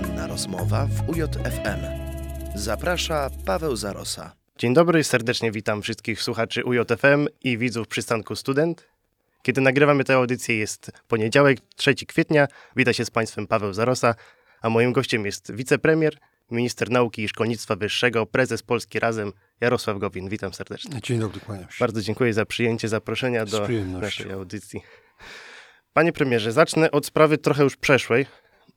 Poranna rozmowa w UJFM. Zaprasza Paweł Zarosa. Dzień dobry, serdecznie witam wszystkich słuchaczy UJFM i widzów przystanku Student. Kiedy nagrywamy tę audycję jest poniedziałek, 3 kwietnia. Witam się z Państwem Paweł Zarosa, a moim gościem jest wicepremier, minister nauki i szkolnictwa wyższego, prezes Polski Razem Jarosław Gowin. Witam serdecznie. Dzień dobry, kłaniam się. Bardzo dziękuję za przyjęcie zaproszenia do naszej audycji. Panie premierze, zacznę od sprawy trochę już przeszłej,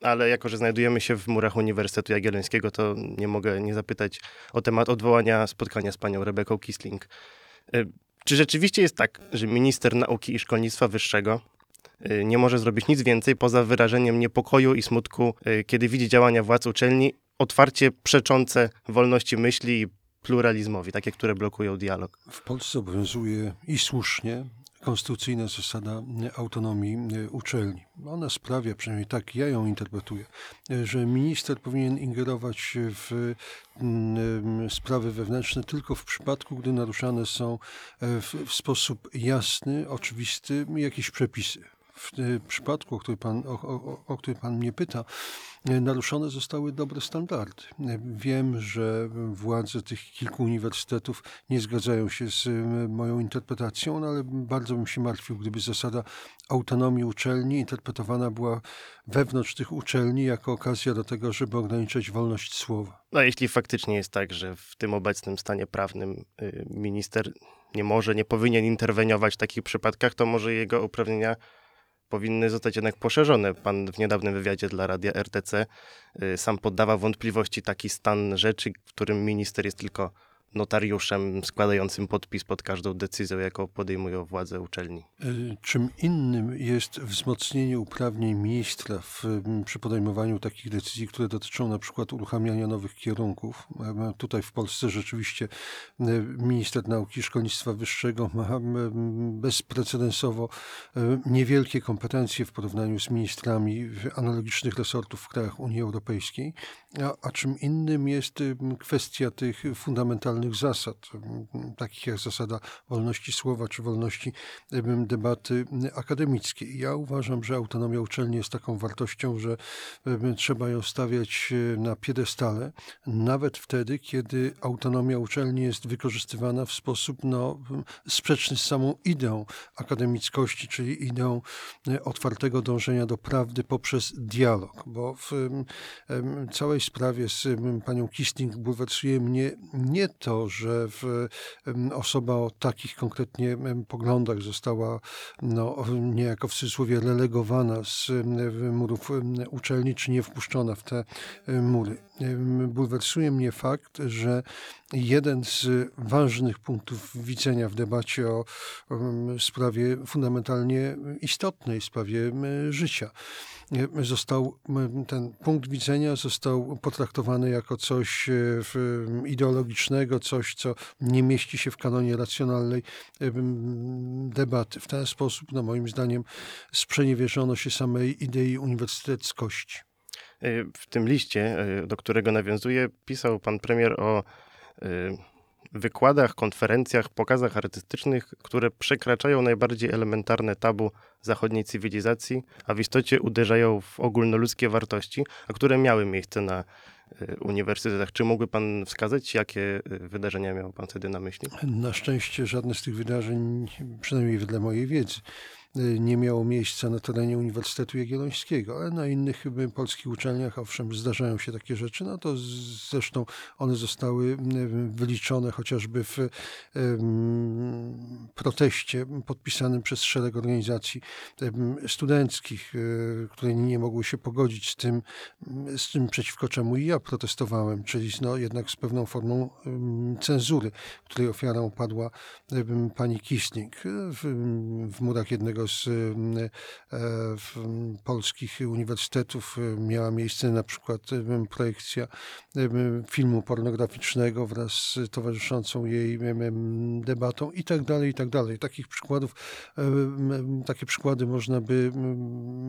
ale jako, że znajdujemy się w murach Uniwersytetu Jagiellońskiego, to nie mogę nie zapytać o temat odwołania spotkania z panią Rebeką Kisling. Y, czy rzeczywiście jest tak, że minister nauki i szkolnictwa wyższego y, nie może zrobić nic więcej poza wyrażeniem niepokoju i smutku, y, kiedy widzi działania władz uczelni otwarcie przeczące wolności myśli i pluralizmowi, takie, które blokują dialog? W Polsce obowiązuje i słusznie konstytucyjna zasada autonomii e, uczelni. Ona sprawia, przynajmniej tak ja ją interpretuję, e, że minister powinien ingerować w mm, sprawy wewnętrzne tylko w przypadku, gdy naruszane są e, w sposób jasny, oczywisty jakieś przepisy. W przypadku, o który pan, o, o, o który pan mnie pyta, naruszone zostały dobre standardy. Wiem, że władze tych kilku uniwersytetów nie zgadzają się z moją interpretacją, no ale bardzo bym się martwił, gdyby zasada autonomii uczelni interpretowana była wewnątrz tych uczelni jako okazja do tego, żeby ograniczać wolność słowa. No jeśli faktycznie jest tak, że w tym obecnym stanie prawnym y, minister nie może, nie powinien interweniować w takich przypadkach, to może jego uprawnienia powinny zostać jednak poszerzone. Pan w niedawnym wywiadzie dla radia RTC y, sam poddawał wątpliwości taki stan rzeczy, w którym minister jest tylko notariuszem składającym podpis pod każdą decyzją, jaką podejmują władze uczelni. E, czym innym jest wzmocnienie uprawnień ministra w, przy podejmowaniu takich decyzji, które dotyczą na przykład uruchamiania nowych kierunków. E, tutaj w Polsce rzeczywiście e, minister nauki i szkolnictwa wyższego ma bezprecedensowo niewielkie kompetencje w porównaniu z ministrami analogicznych resortów w krajach Unii Europejskiej, a, a czym innym jest kwestia tych fundamentalnych zasad, takich jak zasada wolności słowa czy wolności debaty akademickiej. Ja uważam, że autonomia uczelni jest taką wartością, że trzeba ją stawiać e, na piedestale, nawet wtedy, kiedy autonomia uczelni jest wykorzystywana w sposób no, sprzeczny z samą ideą akademickości, czyli ideą e, otwartego dążenia do prawdy poprzez dialog, bo w całej sprawie z panią Kisting bulwersuje mnie nie to, to, że w, osoba o takich konkretnie poglądach została no, niejako w cudzysłowie relegowana z murów uczelni, czy nie wpuszczona w te mury. Bulwersuje mnie fakt, że jeden z ważnych punktów widzenia w debacie o sprawie fundamentalnie istotnej, sprawie życia, został, ten punkt widzenia został potraktowany jako coś e, ideologicznego, coś, co nie mieści się w kanonie racjonalnej debaty. W ten sposób, no moim zdaniem, sprzeniewierzono się samej idei uniwersyteckości. E, w tym liście, e, do którego nawiązuje, pisał pan premier o wykładach, konferencjach, pokazach artystycznych, które przekraczają najbardziej elementarne tabu zachodniej cywilizacji, a w istocie uderzają w ogólnoludzkie wartości, a które miały miejsce na y, uniwersytetach. Czy mógłby Pan wskazać, jakie y, wydarzenia miał Pan wtedy na myśli? Na szczęście żadne z tych wydarzeń, przynajmniej wedle mojej wiedzy, nie miało miejsca na terenie Uniwersytetu Jagiellońskiego, ale na innych polskich uczelniach, owszem, zdarzają się takie rzeczy, no to zresztą one zostały y, wyliczone chociażby w proteście podpisanym przez szereg organizacji studenckich, y, które nie mogły się pogodzić z tym, z tym przeciwko czemu i ja protestowałem, czyli no, jednak z pewną formą cenzury, której ofiarą padła pani Kisling w, w murach jednego z e, polskich uniwersytetów e, miała miejsce na przykład projekcja filmu pornograficznego wraz z towarzyszącą jej debatą i tak dalej, i tak dalej. Takich przykładów, e, takie przykłady można by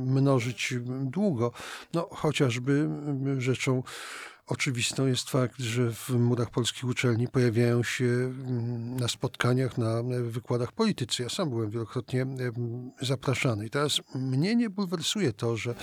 mnożyć długo. No, chociażby rzeczą Oczywistą jest fakt, że w murach polskich uczelni pojawiają się mm, na spotkaniach, na wykładach politycy. Ja sam byłem wielokrotnie zapraszany. I teraz mnie nie bulwersuje to, że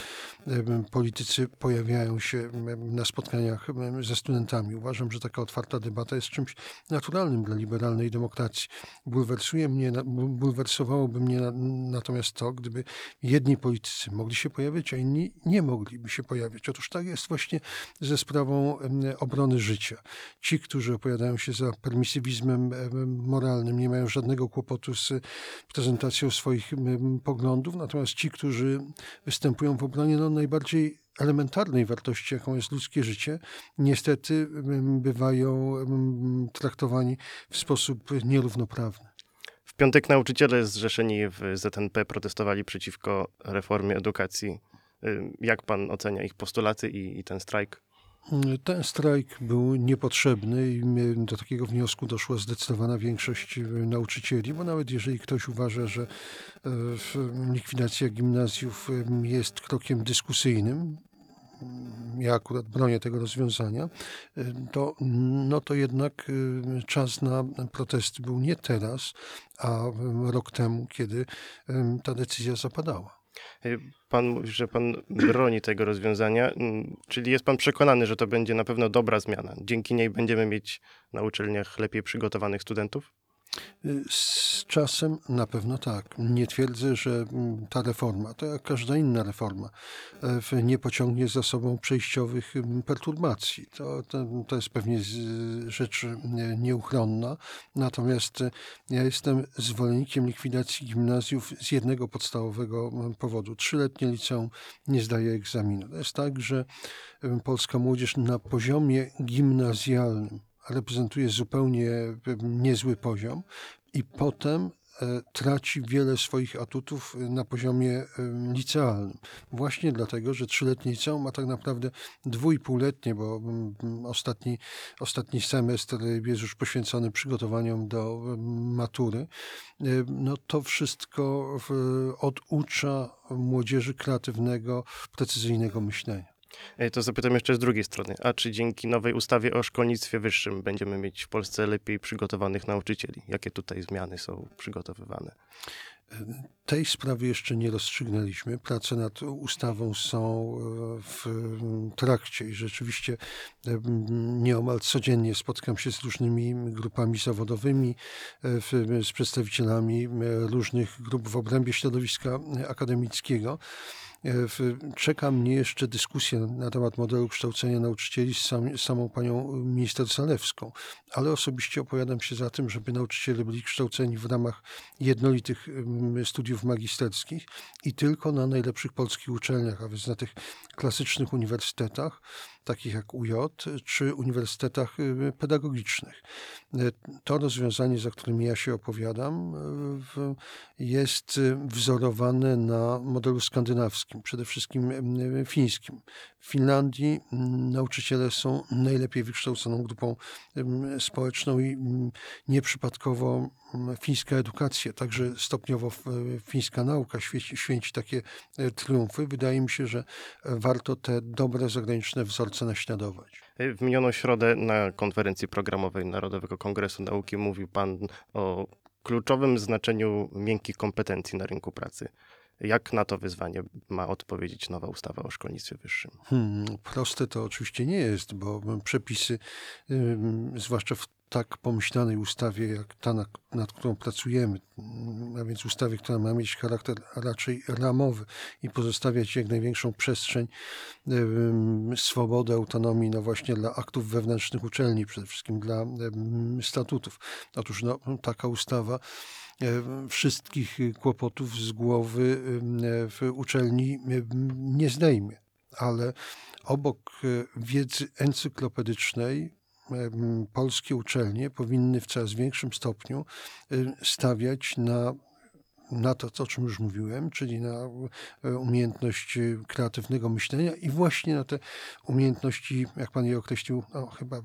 politycy pojawiają się na spotkaniach ze studentami. Uważam, że taka otwarta debata jest czymś naturalnym dla liberalnej demokracji. Bulwersuje mnie, bulwersowałoby mnie na, natomiast to, gdyby jedni politycy mogli się pojawiać, a inni nie mogliby się pojawiać. Otóż tak jest właśnie ze sprawą obrony życia. Ci, którzy opowiadają się za permisywizmem em, moralnym, nie mają żadnego kłopotu z prezentacją swoich poglądów, natomiast ci, którzy występują w obronie no, najbardziej elementarnej wartości, jaką jest ludzkie życie, niestety bywają traktowani w sposób nierównoprawny. W piątek nauczyciele zrzeszeni w ZNP protestowali przeciwko reformie edukacji. Jak pan ocenia ich postulaty i, i ten strajk? Ten strajk był niepotrzebny i do takiego wniosku doszła zdecydowana większość e, nauczycieli, bo nawet jeżeli ktoś uważa, że e, likwidacja gimnazjów jest krokiem dyskusyjnym, mm, ja akurat bronię tego rozwiązania, e, to, no to jednak czas na protesty był nie teraz, a rok temu, kiedy ta decyzja zapadała. Y, Pan mówi, że pan broni tego rozwiązania, mm, czyli jest pan przekonany, że to będzie na pewno dobra zmiana. Dzięki niej będziemy mieć na uczelniach lepiej przygotowanych studentów? Z czasem na pewno tak. Nie twierdzę, że mm, ta reforma, to jak każda inna reforma, e, nie pociągnie za sobą przejściowych mm, perturbacji. To, to, to jest pewnie rzecz nie- nieuchronna. Natomiast e, ja jestem zwolennikiem likwidacji gimnazjów z jednego podstawowego mm, powodu. Trzyletnie liceum nie zdaje egzaminu. To jest tak, że polska młodzież na poziomie gimnazjalnym reprezentuje zupełnie em, niezły poziom i potem e, traci wiele swoich atutów e, na poziomie licealnym. Właśnie dlatego, że trzyletnie liceum ma tak naprawdę dwójpółletnie, bo mm, mm, ostatni, ostatni semestr jest już poświęcony przygotowaniom do em, matury. E, No to wszystko oducza młodzieży kreatywnego, precyzyjnego myślenia. Y, To zapytam jeszcze z drugiej strony. A czy dzięki nowej ustawie o szkolnictwie wyższym będziemy mieć w Polsce lepiej przygotowanych nauczycieli? Jakie tutaj zmiany są przygotowywane? Tej sprawy jeszcze nie rozstrzygnęliśmy. Prace nad ustawą są e, w trakcie i rzeczywiście e, nieomal codziennie spotkam się z różnymi grupami zawodowymi, e, z przedstawicielami e, różnych grup w obrębie środowiska akademickiego. E, Czeka mnie jeszcze dyskusja na temat modelu kształcenia nauczycieli z sam, samą panią minister Zalewską, ale osobiście opowiadam się za tym, żeby nauczyciele byli kształceni w ramach jednolitych em, studiów magisterskich i tylko na najlepszych polskich uczelniach, a więc na tych klasycznych uniwersytetach, takich jak UJ, czy uniwersytetach y, pedagogicznych. E, To rozwiązanie, za którym ja się opowiadam, e, jest wzorowane na modelu skandynawskim, przede wszystkim em, fińskim. W Finlandii mm, nauczyciele są najlepiej wykształconą grupą społeczną i mm, nieprzypadkowo mm, fińska edukacja, także stopniowo f- fińska nauka świeci, święci takie e, triumfy. Wydaje mi się, że e, warto te dobre zagraniczne wzorce naśladować. W minioną środę na konferencji programowej Narodowego Kongresu Nauki mówił pan o kluczowym znaczeniu miękkich kompetencji na rynku pracy. Jak na to wyzwanie ma odpowiedzieć nowa ustawa o szkolnictwie wyższym? Hmm, proste to oczywiście nie jest, bo przepisy, zwłaszcza w tak pomyślanej ustawie, jak ta, nad, którą pracujemy, a więc ustawie, która ma mieć charakter raczej ramowy i pozostawiać jak największą przestrzeń, swobodę, autonomii, no właśnie dla aktów wewnętrznych uczelni, przede wszystkim dla statutów. Otóż no, taka ustawa wszystkich kłopotów z głowy ym, w uczelni ym, nie zdejmie. Ale obok e, wiedzy encyklopedycznej polskie uczelnie powinny w coraz większym stopniu e, stawiać na na to, o czym już mówiłem, czyli na e, umiejętność e, kreatywnego myślenia i właśnie na te umiejętności, jak pan je określił, no, chyba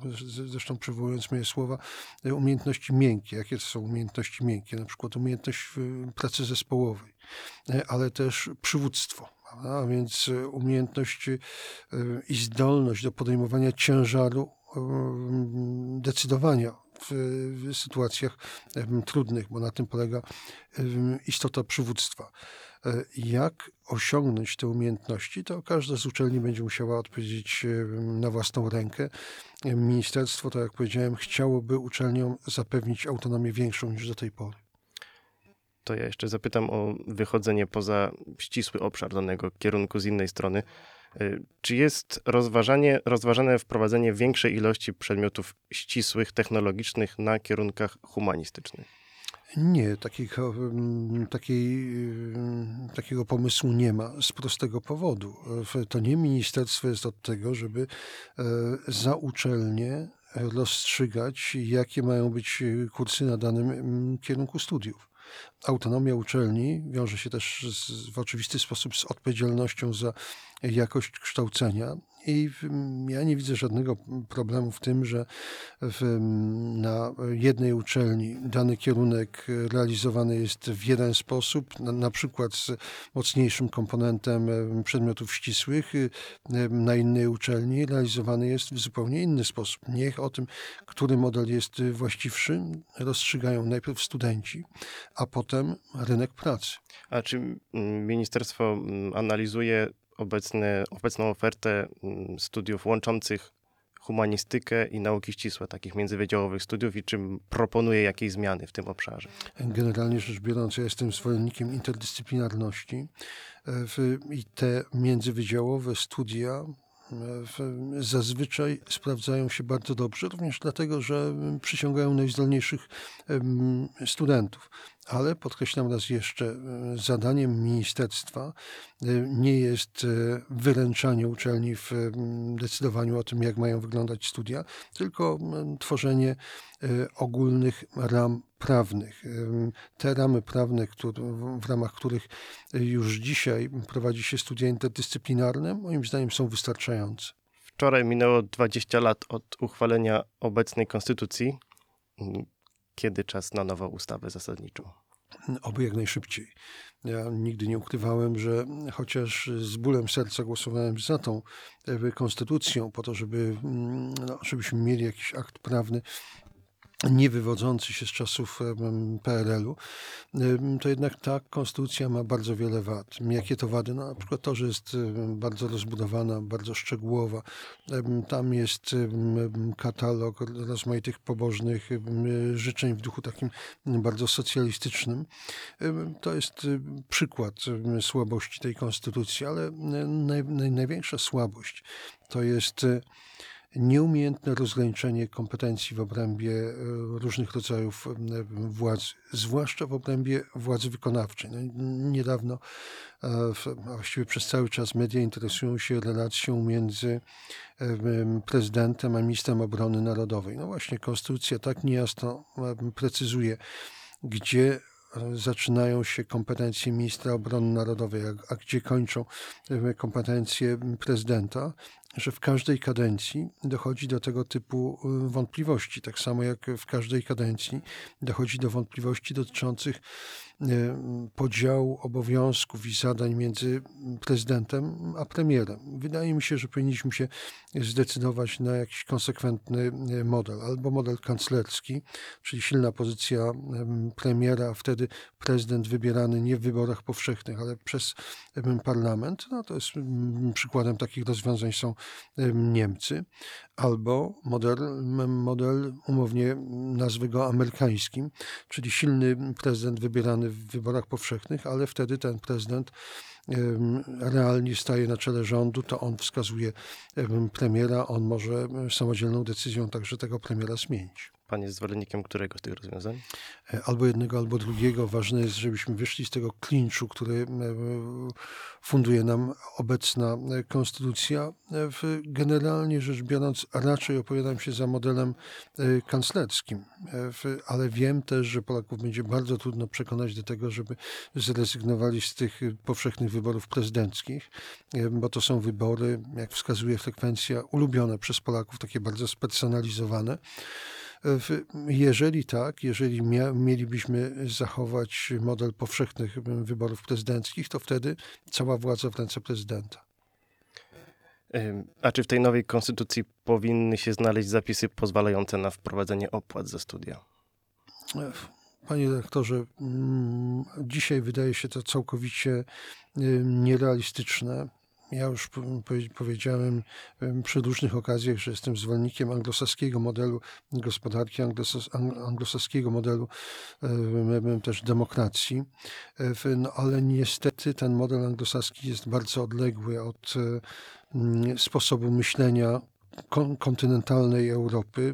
zresztą przywołując moje słowa, e, umiejętności miękkie. Jakie to są umiejętności miękkie? Na przykład umiejętność pracy zespołowej, ale też przywództwo, a więc umiejętność i zdolność do podejmowania ciężaru decydowania w, sytuacjach trudnych, bo na tym polega istota przywództwa. E, Jak osiągnąć te umiejętności, to każda z uczelni będzie musiała odpowiedzieć na własną rękę. Ministerstwo, tak jak powiedziałem, chciałoby uczelniom zapewnić autonomię większą niż do tej pory. To ja jeszcze zapytam o wychodzenie poza ścisły obszar danego kierunku z innej strony. Y, Czy jest rozważanie, rozważane wprowadzenie większej ilości przedmiotów ścisłych, technologicznych na kierunkach humanistycznych? Nie, takiego, mm, takiej, mm, takiego pomysłu nie ma z prostego powodu. To nie ministerstwo jest od tego, żeby e, za uczelnię rozstrzygać, jakie mają być e, kursy na danym mm, kierunku studiów. Autonomia uczelni wiąże się też z, w oczywisty sposób z odpowiedzialnością za jakość kształcenia. I ja nie widzę żadnego problemu w tym, że w, na jednej uczelni dany kierunek realizowany jest w jeden sposób, na, na przykład z mocniejszym komponentem em, przedmiotów ścisłych, em, na innej uczelni realizowany jest w zupełnie inny sposób. Niech o tym, który model jest właściwszy, rozstrzygają najpierw studenci, a potem rynek pracy. A czy mm, ministerstwo mm, analizuje obecną ofertę mm, studiów łączących humanistykę i nauki ścisłe, takich międzywydziałowych studiów i czy proponuje jakieś zmiany w tym obszarze? Generalnie rzecz biorąc, ja jestem zwolennikiem interdyscyplinarności e, i te międzywydziałowe studia e, zazwyczaj sprawdzają się bardzo dobrze, również dlatego, że przyciągają najzdolniejszych studentów. Ale podkreślam raz jeszcze, e, zadaniem ministerstwa e, nie jest e, wyręczanie uczelni w decydowaniu o tym, jak mają wyglądać studia, tylko tworzenie ogólnych ram prawnych. Te ramy prawne, w- ramach których już dzisiaj prowadzi się studia interdyscyplinarne, moim zdaniem są wystarczające. Wczoraj minęło 20 lat od uchwalenia obecnej konstytucji. Kiedy czas na nową ustawę zasadniczą? Oby jak najszybciej. Ja nigdy nie ukrywałem, że chociaż z bólem serca głosowałem za tą e, konstytucją, po to, żeby, mm, no, żebyśmy mieli jakiś akt prawny nie wywodzący się z czasów PRL-u, to jednak ta konstytucja ma bardzo wiele wad. Jakie to wady? No, na przykład to, że jest bardzo rozbudowana, bardzo szczegółowa. Tam jest katalog rozmaitych pobożnych em, życzeń w duchu takim bardzo socjalistycznym. To jest przykład słabości tej konstytucji, ale naj, naj, największa słabość to jest e, nieumiejętne rozgraniczenie kompetencji w obrębie e, różnych rodzajów władzy, zwłaszcza w obrębie władzy wykonawczej. No, niedawno, e, a właściwie przez cały czas media interesują się relacją między e, em, prezydentem a ministrem obrony narodowej. No właśnie, konstytucja tak niejasno precyzuje, gdzie zaczynają się kompetencje ministra obrony narodowej, a, a gdzie kończą e, kompetencje prezydenta, że w każdej kadencji dochodzi do tego typu y, wątpliwości. Tak samo jak w każdej kadencji dochodzi do wątpliwości dotyczących podziału obowiązków i zadań między prezydentem a premierem. Wydaje mi się, że powinniśmy się zdecydować na jakiś konsekwentny y, model, albo model kanclerski, czyli silna pozycja em, premiera, a wtedy prezydent wybierany nie w wyborach powszechnych, ale przez parlament. No to jest przykładem takich rozwiązań są em, Niemcy, albo model, model umownie nazwy go amerykańskim, czyli silny prezydent wybierany w wyborach powszechnych, ale wtedy ten prezydent realnie staje na czele rządu, to on wskazuje em, premiera, on może samodzielną decyzją także tego premiera zmienić. Pan jest zwolennikiem którego z tych rozwiązań? E, albo jednego, albo drugiego. Ważne jest, żebyśmy wyszli z tego klinczu, który e, funduje nam obecna e, konstytucja. Generalnie rzecz biorąc, raczej opowiadam się za modelem kanclerskim, ale wiem też, że Polaków będzie bardzo trudno przekonać do tego, żeby zrezygnowali z tych powszechnych wyborów prezydenckich, bo to są wybory, jak wskazuje frekwencja, ulubione przez Polaków, takie bardzo spersonalizowane Jeżeli tak, jeżeli mielibyśmy zachować model powszechnych wyborów prezydenckich, to wtedy cała władza w ręce prezydenta. A czy w tej nowej konstytucji powinny się znaleźć zapisy pozwalające na wprowadzenie opłat za studia? Panie dyrektorze, mm, dzisiaj wydaje się to całkowicie nierealistyczne. Ja już po- powie- powiedziałem em, przy różnych okazjach, że jestem zwolennikiem anglosaskiego modelu gospodarki, anglosaskiego modelu też demokracji, no, ale niestety ten model anglosaski jest bardzo odległy od sposobu myślenia kon- kontynentalnej Europy,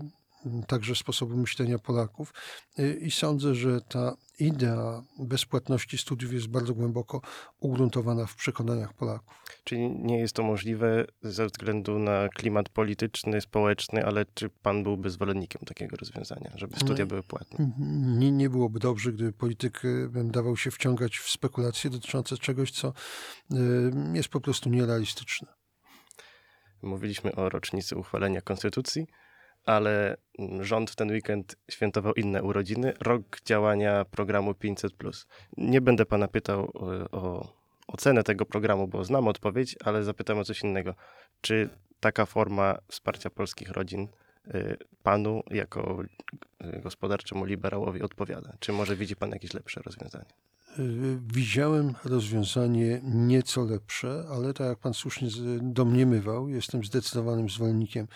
także sposobu myślenia Polaków. Y, I sądzę, że ta idea bezpłatności studiów jest bardzo głęboko ugruntowana w przekonaniach Polaków. Czyli nie jest to możliwe ze względu na klimat polityczny, społeczny, ale czy pan byłby zwolennikiem takiego rozwiązania, żeby studia No, były płatne? Nie, nie byłoby dobrze, gdyby polityk y, dawał się wciągać w spekulacje dotyczące czegoś, co y, jest po prostu nierealistyczne. Mówiliśmy o rocznicy uchwalenia konstytucji, ale mm, rząd w ten weekend świętował inne urodziny, rok działania programu 500+. Nie będę pana pytał o, o ocenę tego programu, bo znam odpowiedź, ale zapytam o coś innego. Czy taka forma wsparcia polskich rodzin y, panu jako y, gospodarczemu liberałowi odpowiada? Czy może widzi pan jakieś lepsze rozwiązanie? Y, Widziałem rozwiązanie nieco lepsze, ale tak jak pan słusznie domniemywał, jestem zdecydowanym zwolennikiem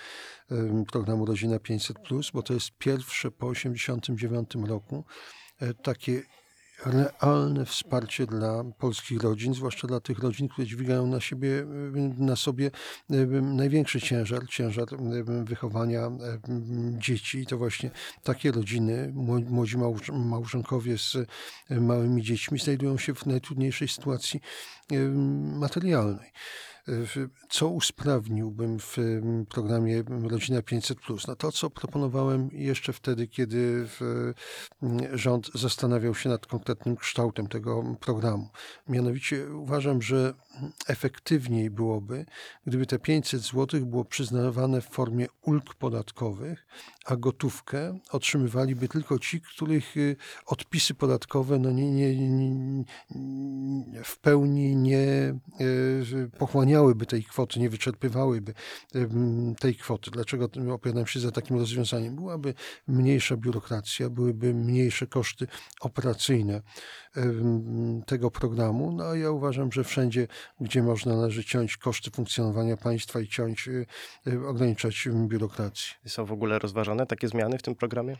em, programu Rodzina 500, bo to jest pierwsze po 1989 roku e, takie realne wsparcie dla polskich rodzin, zwłaszcza dla tych rodzin, które dźwigają na siebie, na sobie największy ciężar, ciężar wychowania dzieci. I to właśnie takie rodziny, mło- młodzi małż- małżonkowie z małymi dziećmi znajdują się w najtrudniejszej sytuacji materialnej. Co usprawniłbym w em, programie Rodzina 500? No to, co proponowałem jeszcze wtedy, kiedy w, m, rząd zastanawiał się nad konkretnym kształtem tego programu. Mianowicie uważam, że efektywniej byłoby, gdyby te 500 zł było przyznawane w formie ulg podatkowych, a gotówkę otrzymywaliby tylko ci, których y, odpisy podatkowe no nie, nie, nie, w pełni nie y, tej kwoty, nie wyczerpywałyby tej kwoty. Dlaczego opowiadam się za takim rozwiązaniem? Byłaby mniejsza biurokracja, byłyby mniejsze koszty operacyjne tego programu. No a ja uważam, że wszędzie, gdzie można należy ciąć koszty funkcjonowania państwa i ciąć, y, y, ograniczać biurokrację. Są w ogóle rozważane takie zmiany w tym programie?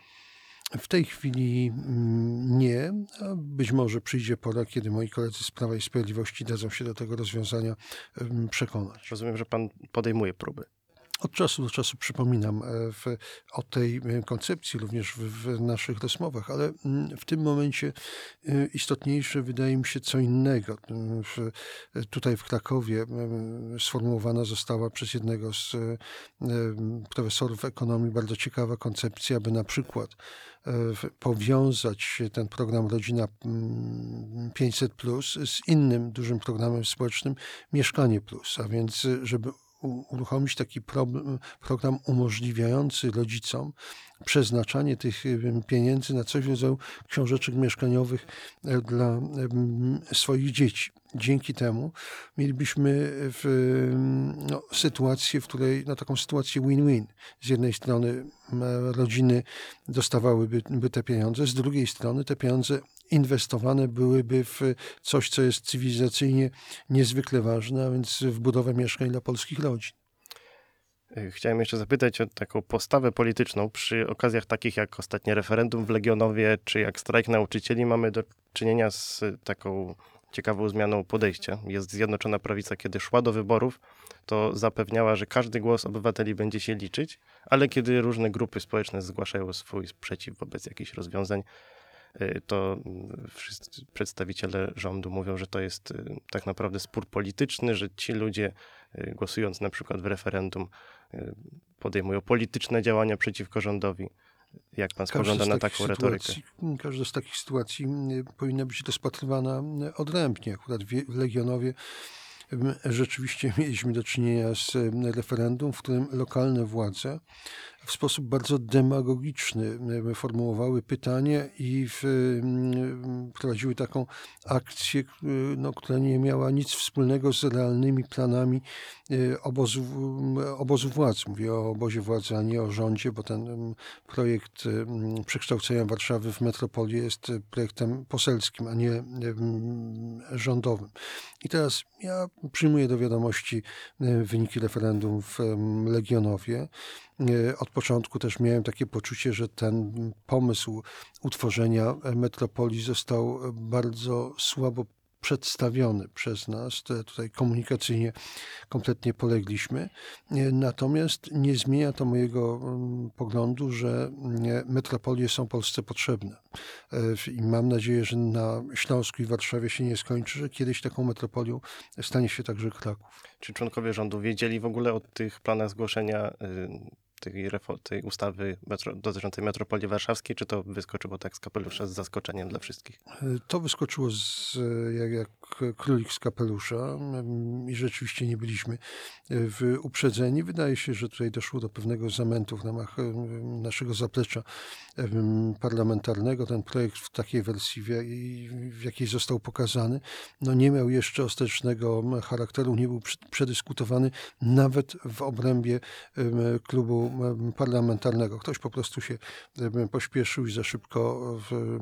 W tej chwili mm, nie, być może przyjdzie pora, kiedy moi koledzy z Prawa i Sprawiedliwości dadzą się do tego rozwiązania ym, przekonać. Rozumiem, że pan podejmuje próby. Od czasu do czasu przypominam e, w, o tej e, koncepcji również w, w naszych rozmowach, ale mm, w tym momencie e, istotniejsze wydaje mi się co innego. Mm, W, tutaj w Krakowie mm, sformułowana została przez jednego z profesorów ekonomii bardzo ciekawa koncepcja, aby na przykład powiązać ten program Rodzina mm, 500 Plus z innym dużym programem społecznym Mieszkanie Plus, a więc żeby uruchomić taki problem, program umożliwiający rodzicom przeznaczanie tych pieniędzy na coś w rodzaju książeczek mieszkaniowych e, dla swoich dzieci. Dzięki temu mielibyśmy w, no, sytuację, w której, no, taką sytuację win-win. Z jednej strony rodziny dostawałyby by te pieniądze, z drugiej strony te pieniądze inwestowane byłyby w coś, co jest cywilizacyjnie niezwykle ważne, a więc w budowę mieszkań dla polskich rodzin. Chciałem jeszcze zapytać o taką postawę polityczną. Przy okazjach takich jak ostatnie referendum w Legionowie, czy jak strajk nauczycieli, mamy do czynienia z taką ciekawą zmianą podejścia. Jest Zjednoczona Prawica, kiedy szła do wyborów, to zapewniała, że każdy głos obywateli będzie się liczyć, ale kiedy różne grupy społeczne zgłaszają swój sprzeciw wobec jakichś rozwiązań, to y, wszyscy przedstawiciele rządu mówią, że to jest y, tak naprawdę spór polityczny, że ci ludzie y, głosując na przykład w referendum y, podejmują polityczne działania przeciwko rządowi. Jak pan spogląda na taką retorykę? sytuacji- Każda z takich sytuacji powinna być rozpatrywana odrębnie. Akurat w Legionowie rzeczywiście mieliśmy do czynienia z referendum, w którym lokalne władze w sposób bardzo demagogiczny formułowały pytanie i w, prowadziły taką akcję, no, która nie miała nic wspólnego z realnymi planami obozu, obozu władz. Mówię o obozie władzy, a nie o rządzie, bo ten projekt przekształcenia Warszawy w metropolię jest projektem poselskim, a nie rządowym. I teraz ja przyjmuję do wiadomości wyniki referendum w Legionowie. Od początku też miałem takie poczucie, że ten pomysł utworzenia metropolii został bardzo słabo przedstawiony przez nas. Tutaj komunikacyjnie kompletnie polegliśmy. Natomiast nie zmienia to mojego mm, poglądu, że metropolie są Polsce potrzebne. E, I mam nadzieję, że na Śląsku i Warszawie się nie skończy, że kiedyś taką metropolią stanie się także Kraków. Czy członkowie rządu wiedzieli w ogóle o tych planach zgłoszenia y, tej, tej ustawy metro, dotyczącej metropolii warszawskiej, czy to wyskoczyło tak z kapelusza z zaskoczeniem dla wszystkich? To wyskoczyło z, jak, jak królik z kapelusza i rzeczywiście nie byliśmy w uprzedzeni. Wydaje się, że tutaj doszło do pewnego zamętu w ramach naszego zaplecza parlamentarnego. Ten projekt w takiej wersji, w jakiej został pokazany, no nie miał jeszcze ostatecznego charakteru, nie był przedyskutowany nawet w obrębie klubu parlamentarnego. Ktoś po prostu się pośpieszył i za szybko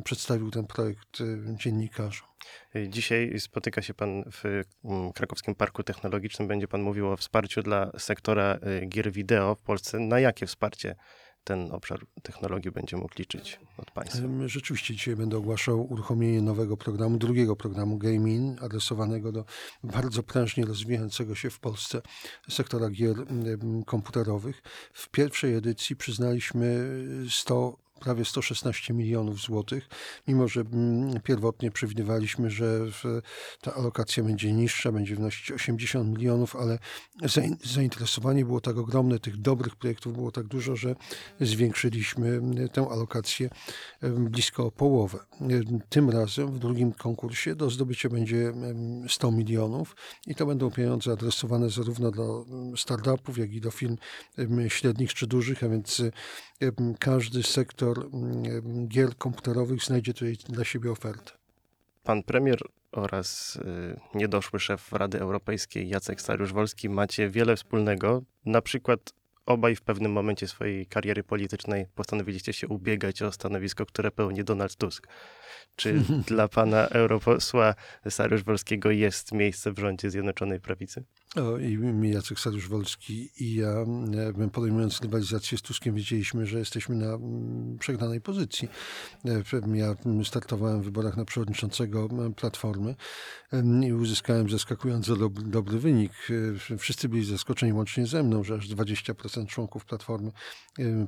przedstawił ten projekt dziennikarzom. Dzisiaj spotyka się pan w Krakowskim Parku Technologicznym. Będzie pan mówił o wsparciu dla sektora y, gier wideo w Polsce. Na jakie wsparcie ten obszar technologii będzie mógł liczyć od państwa? Rzeczywiście dzisiaj będę ogłaszał uruchomienie nowego programu, drugiego programu Gaming, adresowanego do bardzo prężnie rozwijającego się w Polsce sektora gier komputerowych. W pierwszej edycji przyznaliśmy 100 prawie 116 milionów złotych, mimo że mm, pierwotnie przewidywaliśmy, że ta alokacja będzie niższa, będzie wynosić 80 milionów, ale zainteresowanie było tak ogromne, tych dobrych projektów było tak dużo, że zwiększyliśmy mm, tę alokację blisko o połowę. Tym razem w drugim konkursie do zdobycia będzie 100 milionów i to będą pieniądze adresowane zarówno do startupów, jak i do firm średnich czy dużych, a więc każdy sektor gier komputerowych znajdzie tutaj dla siebie ofertę. Pan premier oraz y, niedoszły szef Rady Europejskiej Jacek Stariusz-Wolski macie wiele wspólnego. Na przykład obaj w pewnym momencie swojej kariery politycznej postanowiliście się ubiegać o stanowisko, które pełni Donald Tusk. Czy dla pana europosła Stariusz-Wolskiego jest miejsce w rządzie Zjednoczonej Prawicy? O, I Jacek Sadusz-Wolski i ja, podejmując rywalizację z Tuskiem, wiedzieliśmy, że jesteśmy na mm, przegranej pozycji. E, ja startowałem w wyborach na przewodniczącego Platformy i uzyskałem zaskakująco dobry, dobry wynik. E, wszyscy byli zaskoczeni, łącznie ze mną, że aż 20% członków Platformy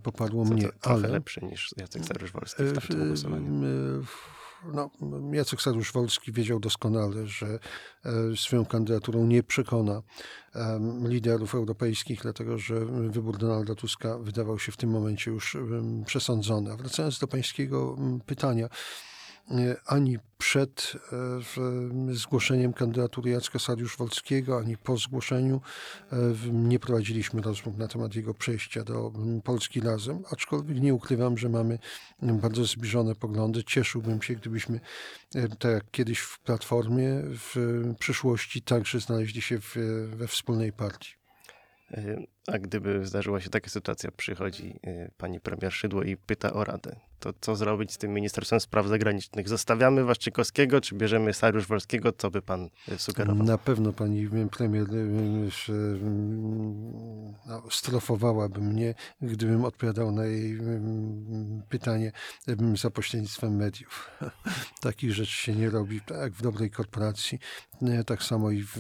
poparło Co, mnie. To, ale lepszy niż Jacek Sadusz-Wolski w tamtym głosowaniu no, Jacek Sadusz-Wolski wiedział doskonale, że e, swoją kandydaturą nie przekona liderów europejskich, dlatego że wybór Donalda Tuska wydawał się w tym momencie już przesądzony. A wracając do pańskiego pytania, ani przed e, zgłoszeniem kandydatury Jacka Sariusz-Wolskiego, ani po zgłoszeniu e, nie prowadziliśmy rozmów na temat jego przejścia do Polski razem, aczkolwiek nie ukrywam, że mamy bardzo zbliżone poglądy. Cieszyłbym się, gdybyśmy, tak jak kiedyś w Platformie, w przyszłości także znaleźli się w, we wspólnej partii. A gdyby zdarzyła się taka sytuacja, przychodzi pani premier Szydło i pyta o radę to co zrobić z tym Ministerstwem Spraw Zagranicznych? Zostawiamy Waszczykowskiego, czy bierzemy Sariusz Wolskiego? Co by pan e, sugerował? Na pewno pani premier e, no, strofowałaby mnie, gdybym odpowiadał na jej pytanie za pośrednictwem mediów. Takich rzeczy się nie robi. Tak jak w dobrej korporacji, e, tak samo i w,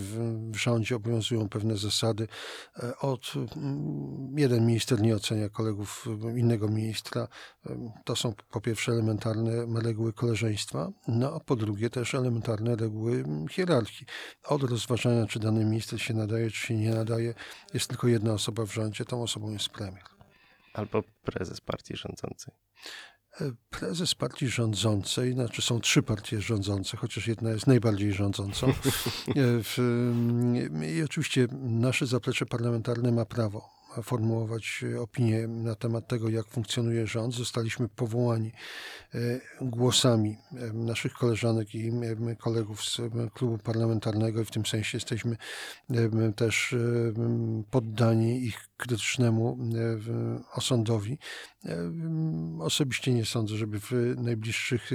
w rządzie obowiązują pewne zasady. Od jeden minister nie ocenia kolegów innego ministra. To są są po pierwsze elementarne reguły koleżeństwa, no a po drugie też elementarne reguły hierarchii. Od rozważania, czy dany minister się nadaje, czy się nie nadaje, jest tylko jedna osoba w rządzie, tą osobą jest premier. Albo prezes partii rządzącej. E, prezes partii rządzącej, znaczy są trzy partie rządzące, chociaż jedna jest najbardziej rządzącą. E, I oczywiście nasze zaplecze parlamentarne ma prawo formułować e, opinie na temat tego, jak funkcjonuje rząd. Zostaliśmy powołani e, głosami e, naszych koleżanek i kolegów z klubu parlamentarnego i w tym sensie jesteśmy też poddani ich krytycznemu osądowi. Osobiście nie sądzę, żeby w najbliższych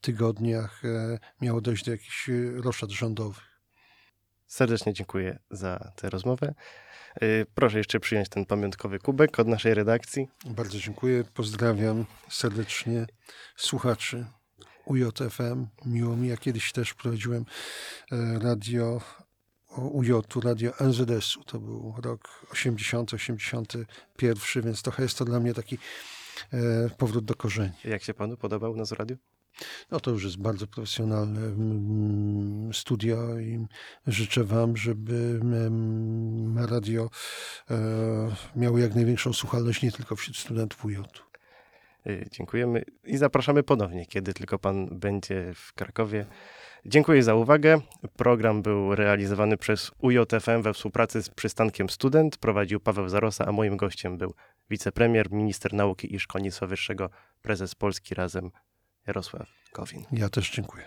tygodniach miało dojść do jakichś roszad rządowych. Serdecznie dziękuję za tę rozmowę. Y, Proszę jeszcze przyjąć ten pamiątkowy kubek od naszej redakcji. Bardzo dziękuję. Pozdrawiam serdecznie słuchaczy UJFM. Miło mi, ja kiedyś też prowadziłem e, radio UJ, radio NZS-u. To był rok 80, 81, więc trochę jest to dla mnie taki e, powrót do korzeni. Jak się panu podobał nas w radiu? No to już jest bardzo profesjonalne mm, studio i życzę Wam, żeby mm, radio e, miało jak największą słuchalność nie tylko wśród studentów UJ. Y, Dziękujemy i zapraszamy ponownie, kiedy tylko pan będzie w Krakowie. Dziękuję za uwagę. Program był realizowany przez UJFM we współpracy z przystankiem Student. Prowadził Paweł Zarosa, a moim gościem był wicepremier, minister nauki i szkolnictwa wyższego, prezes Polski Razem Jarosław Gowin. Ja też dziękuję.